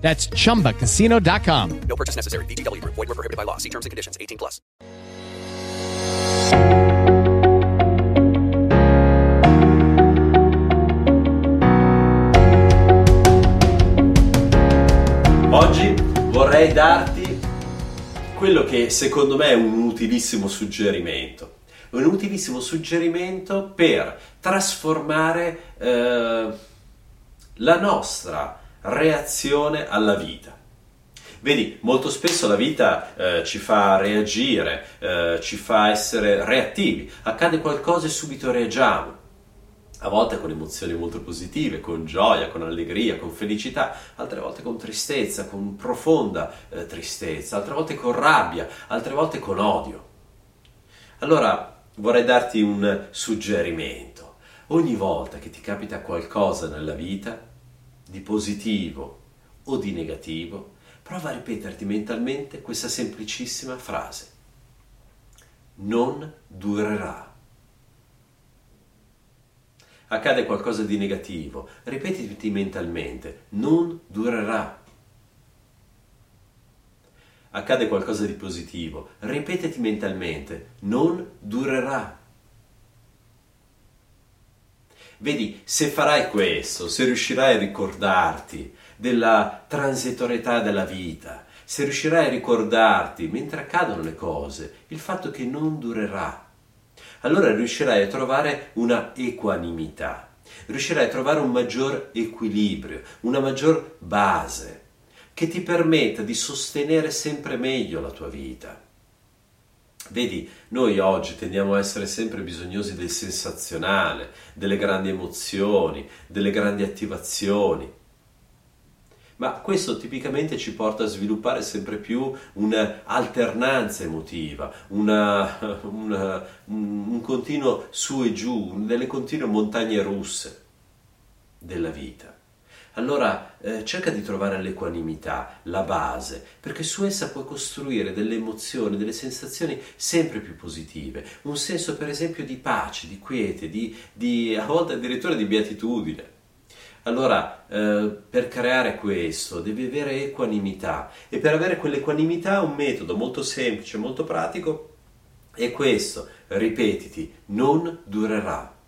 That's chumbacasino.com. No purchase necessary. VGW Group. Void were prohibited by law. See terms and conditions. 18 plus. Oggi vorrei darti quello che secondo me è un utilissimo suggerimento. Un utilissimo suggerimento per trasformare eh, la nostra reazione alla vita. Vedi, molto spesso la vita eh, ci fa reagire, eh, ci fa essere reattivi. Accade qualcosa e subito reagiamo a volte con emozioni molto positive, con gioia, con allegria, con felicità, altre volte con tristezza, con profonda eh, tristezza, altre volte con rabbia, altre volte con odio. Allora vorrei darti un suggerimento. Ogni volta che ti capita qualcosa nella vita, di positivo o di negativo, prova a ripeterti mentalmente questa semplicissima frase. Non durerà accade qualcosa di negativo, ripetiti mentalmente, non durerà. Accade qualcosa di positivo, ripetiti mentalmente, non durerà. Vedi, se farai questo, se riuscirai a ricordarti della transitorietà della vita, se riuscirai a ricordarti, mentre accadono le cose, il fatto che non durerà, allora riuscirai a trovare una equanimità, riuscirai a trovare un maggior equilibrio, una maggior base che ti permetta di sostenere sempre meglio la tua vita. Vedi, noi oggi tendiamo a essere sempre bisognosi del sensazionale, delle grandi emozioni, delle grandi attivazioni, ma questo tipicamente ci porta a sviluppare sempre più un'alternanza emotiva, una, una, un continuo su e giù, delle continue montagne russe della vita. Allora eh, cerca di trovare l'equanimità, la base, perché su essa puoi costruire delle emozioni, delle sensazioni sempre più positive, un senso per esempio di pace, di quiete, di, di a volte addirittura di beatitudine. Allora, eh, per creare questo devi avere equanimità e per avere quell'equanimità un metodo molto semplice, molto pratico è questo, ripetiti, non durerà.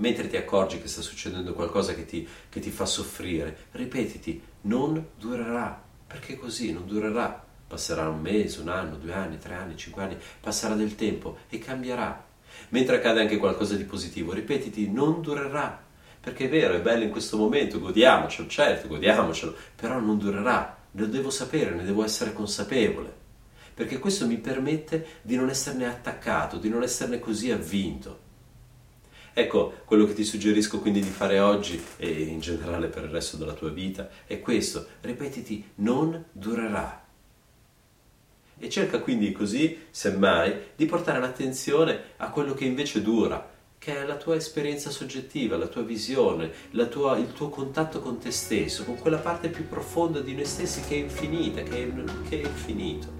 Mentre ti accorgi che sta succedendo qualcosa che ti, che ti fa soffrire, ripetiti, non durerà, perché così non durerà. Passerà un mese, un anno, due anni, tre anni, cinque anni, passerà del tempo e cambierà. Mentre accade anche qualcosa di positivo, ripetiti, non durerà, perché è vero, è bello in questo momento, godiamocelo, certo, godiamocelo, però non durerà, lo devo sapere, ne devo essere consapevole, perché questo mi permette di non esserne attaccato, di non esserne così avvinto. Ecco, quello che ti suggerisco quindi di fare oggi e in generale per il resto della tua vita è questo, ripetiti, non durerà. E cerca quindi così, semmai, di portare l'attenzione a quello che invece dura, che è la tua esperienza soggettiva, la tua visione, la tua, il tuo contatto con te stesso, con quella parte più profonda di noi stessi che è infinita, che è, che è infinito.